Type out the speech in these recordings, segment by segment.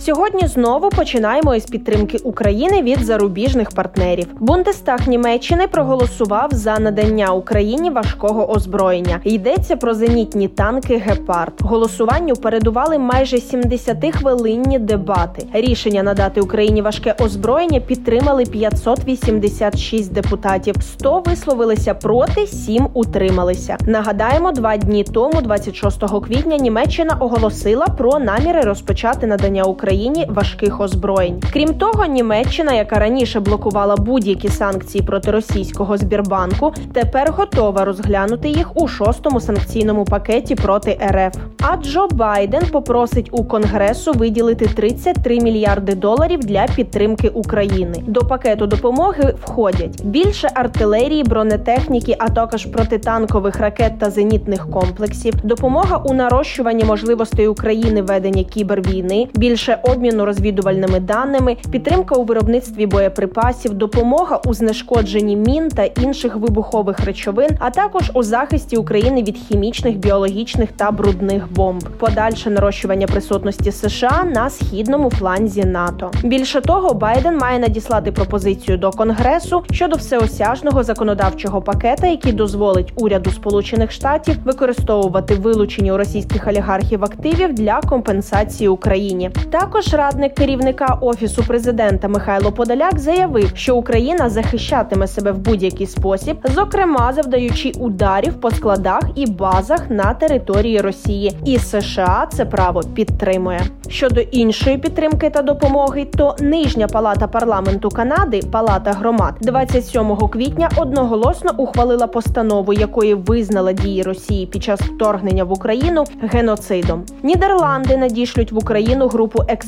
Сьогодні знову починаємо із підтримки України від зарубіжних партнерів. Бундестаг Німеччини проголосував за надання Україні важкого озброєння. Йдеться про зенітні танки Гепард. Голосуванню передували майже 70-хвилинні дебати. Рішення надати Україні важке озброєння підтримали 586 депутатів. 100 висловилися проти, 7 утрималися. Нагадаємо, два дні тому, 26 квітня, Німеччина оголосила про наміри розпочати надання Україні Україні важких озброєнь. Крім того, Німеччина, яка раніше блокувала будь-які санкції проти російського збірбанку, тепер готова розглянути їх у шостому санкційному пакеті проти РФ. А Джо Байден попросить у Конгресу виділити 33 мільярди доларів для підтримки України. До пакету допомоги входять більше артилерії, бронетехніки, а також протитанкових ракет та зенітних комплексів, допомога у нарощуванні можливостей України ведення кібервійни, більше обміну розвідувальними даними, підтримка у виробництві боєприпасів, допомога у знешкодженні мін та інших вибухових речовин, а також у захисті України від хімічних, біологічних та брудних бомб, подальше нарощування присутності США на східному фланзі НАТО. Більше того, Байден має надіслати пропозицію до Конгресу щодо всеосяжного законодавчого пакета, який дозволить уряду Сполучених Штатів використовувати вилучені у російських олігархів активів для компенсації Україні. Так також радник керівника офісу президента Михайло Подоляк заявив, що Україна захищатиме себе в будь-який спосіб, зокрема завдаючи ударів по складах і базах на території Росії, і США це право підтримує. Щодо іншої підтримки та допомоги, то нижня палата парламенту Канади, Палата громад, 27 квітня одноголосно ухвалила постанову, якої визнала дії Росії під час вторгнення в Україну геноцидом. Нідерланди надішлють в Україну групу експертів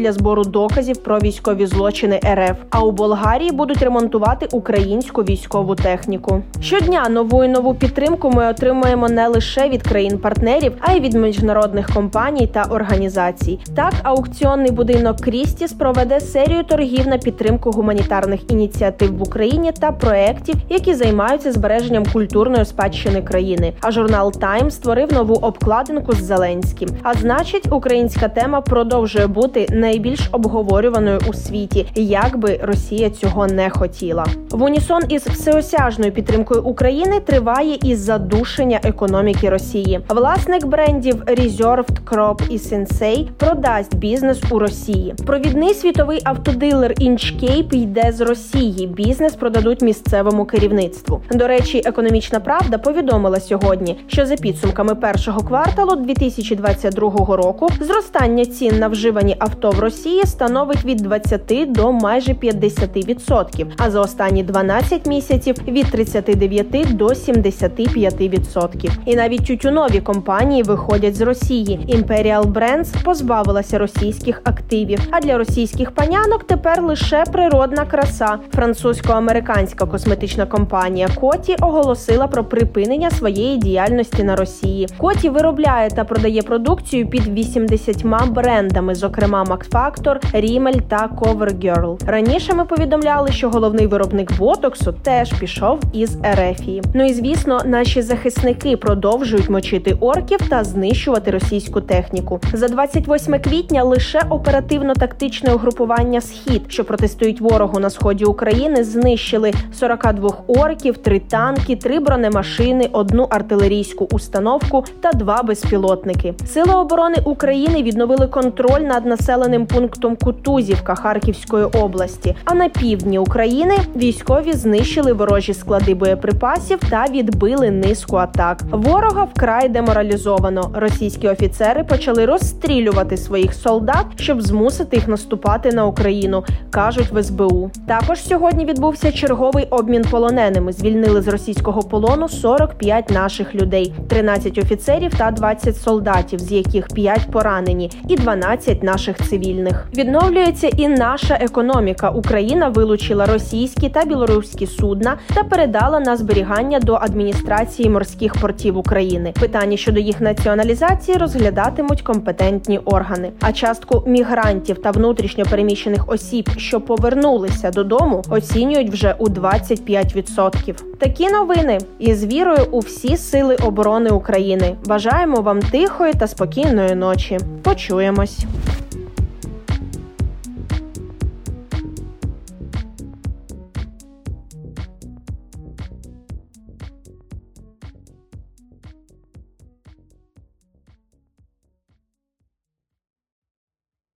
для збору доказів про військові злочини РФ. А у Болгарії будуть ремонтувати українську військову техніку. Щодня нову і нову підтримку ми отримуємо не лише від країн-партнерів, а й від міжнародних компаній та організацій. Так, аукціонний будинок Крістіс проведе серію торгів на підтримку гуманітарних ініціатив в Україні та проєктів, які займаються збереженням культурної спадщини країни. А журнал Тайм створив нову обкладинку з Зеленським. А значить, українська тема продовжує бути найбільш обговорюваною у світі, як би Росія цього не хотіла. В унісон із всеосяжною підтримкою України триває і задушення економіки Росії. Власник брендів Reserved Crop і Sensei продасть бізнес у Росії. Провідний світовий автодилер Inchcape йде з Росії. Бізнес продадуть місцевому керівництву. До речі, економічна правда повідомила сьогодні, що за підсумками першого кварталу 2022 року зростання цін на вживання вживані авто в Росії становить від 20 до майже 50%, а за останні 12 місяців від 39 до 75%. І навіть тютюнові компанії виходять з Росії. Imperial Brands позбавилася російських активів. А для російських панянок тепер лише природна краса. Французько-американська косметична компанія Коті оголосила про припинення своєї діяльності на Росії. Коті виробляє та продає продукцію під 80 брендами зокрема Max Factor, Rimmel та CoverGirl. Раніше ми повідомляли, що головний виробник ботоксу теж пішов із Ерефії. Ну і звісно, наші захисники продовжують мочити орків та знищувати російську техніку. За 28 квітня лише оперативно-тактичне угрупування Схід, що протестують ворогу на сході України, знищили 42 орків, 3 танки, 3 бронемашини, одну артилерійську установку та два безпілотники. Сили оборони України відновили контроль над населеним пунктом Кутузівка Харківської області. А на півдні України військові знищили ворожі склади боєприпасів та відбили низку атак. Ворога вкрай деморалізовано. Російські офіцери почали розстрілювати своїх солдат, щоб змусити їх наступати на Україну, кажуть в СБУ. Також сьогодні відбувся черговий обмін полоненими. Звільнили з російського полону 45 наших людей, 13 офіцерів та 20 солдатів, з яких 5 поранені, і 12 вивозять наших цивільних. Відновлюється і наша економіка. Україна вилучила російські та білоруські судна та передала на зберігання до адміністрації морських портів України. Питання щодо їх націоналізації розглядатимуть компетентні органи. А частку мігрантів та внутрішньо переміщених осіб, що повернулися додому, оцінюють вже у 25%. Такі новини із вірою у всі сили оборони України. Бажаємо вам тихої та спокійної ночі. Почуємось.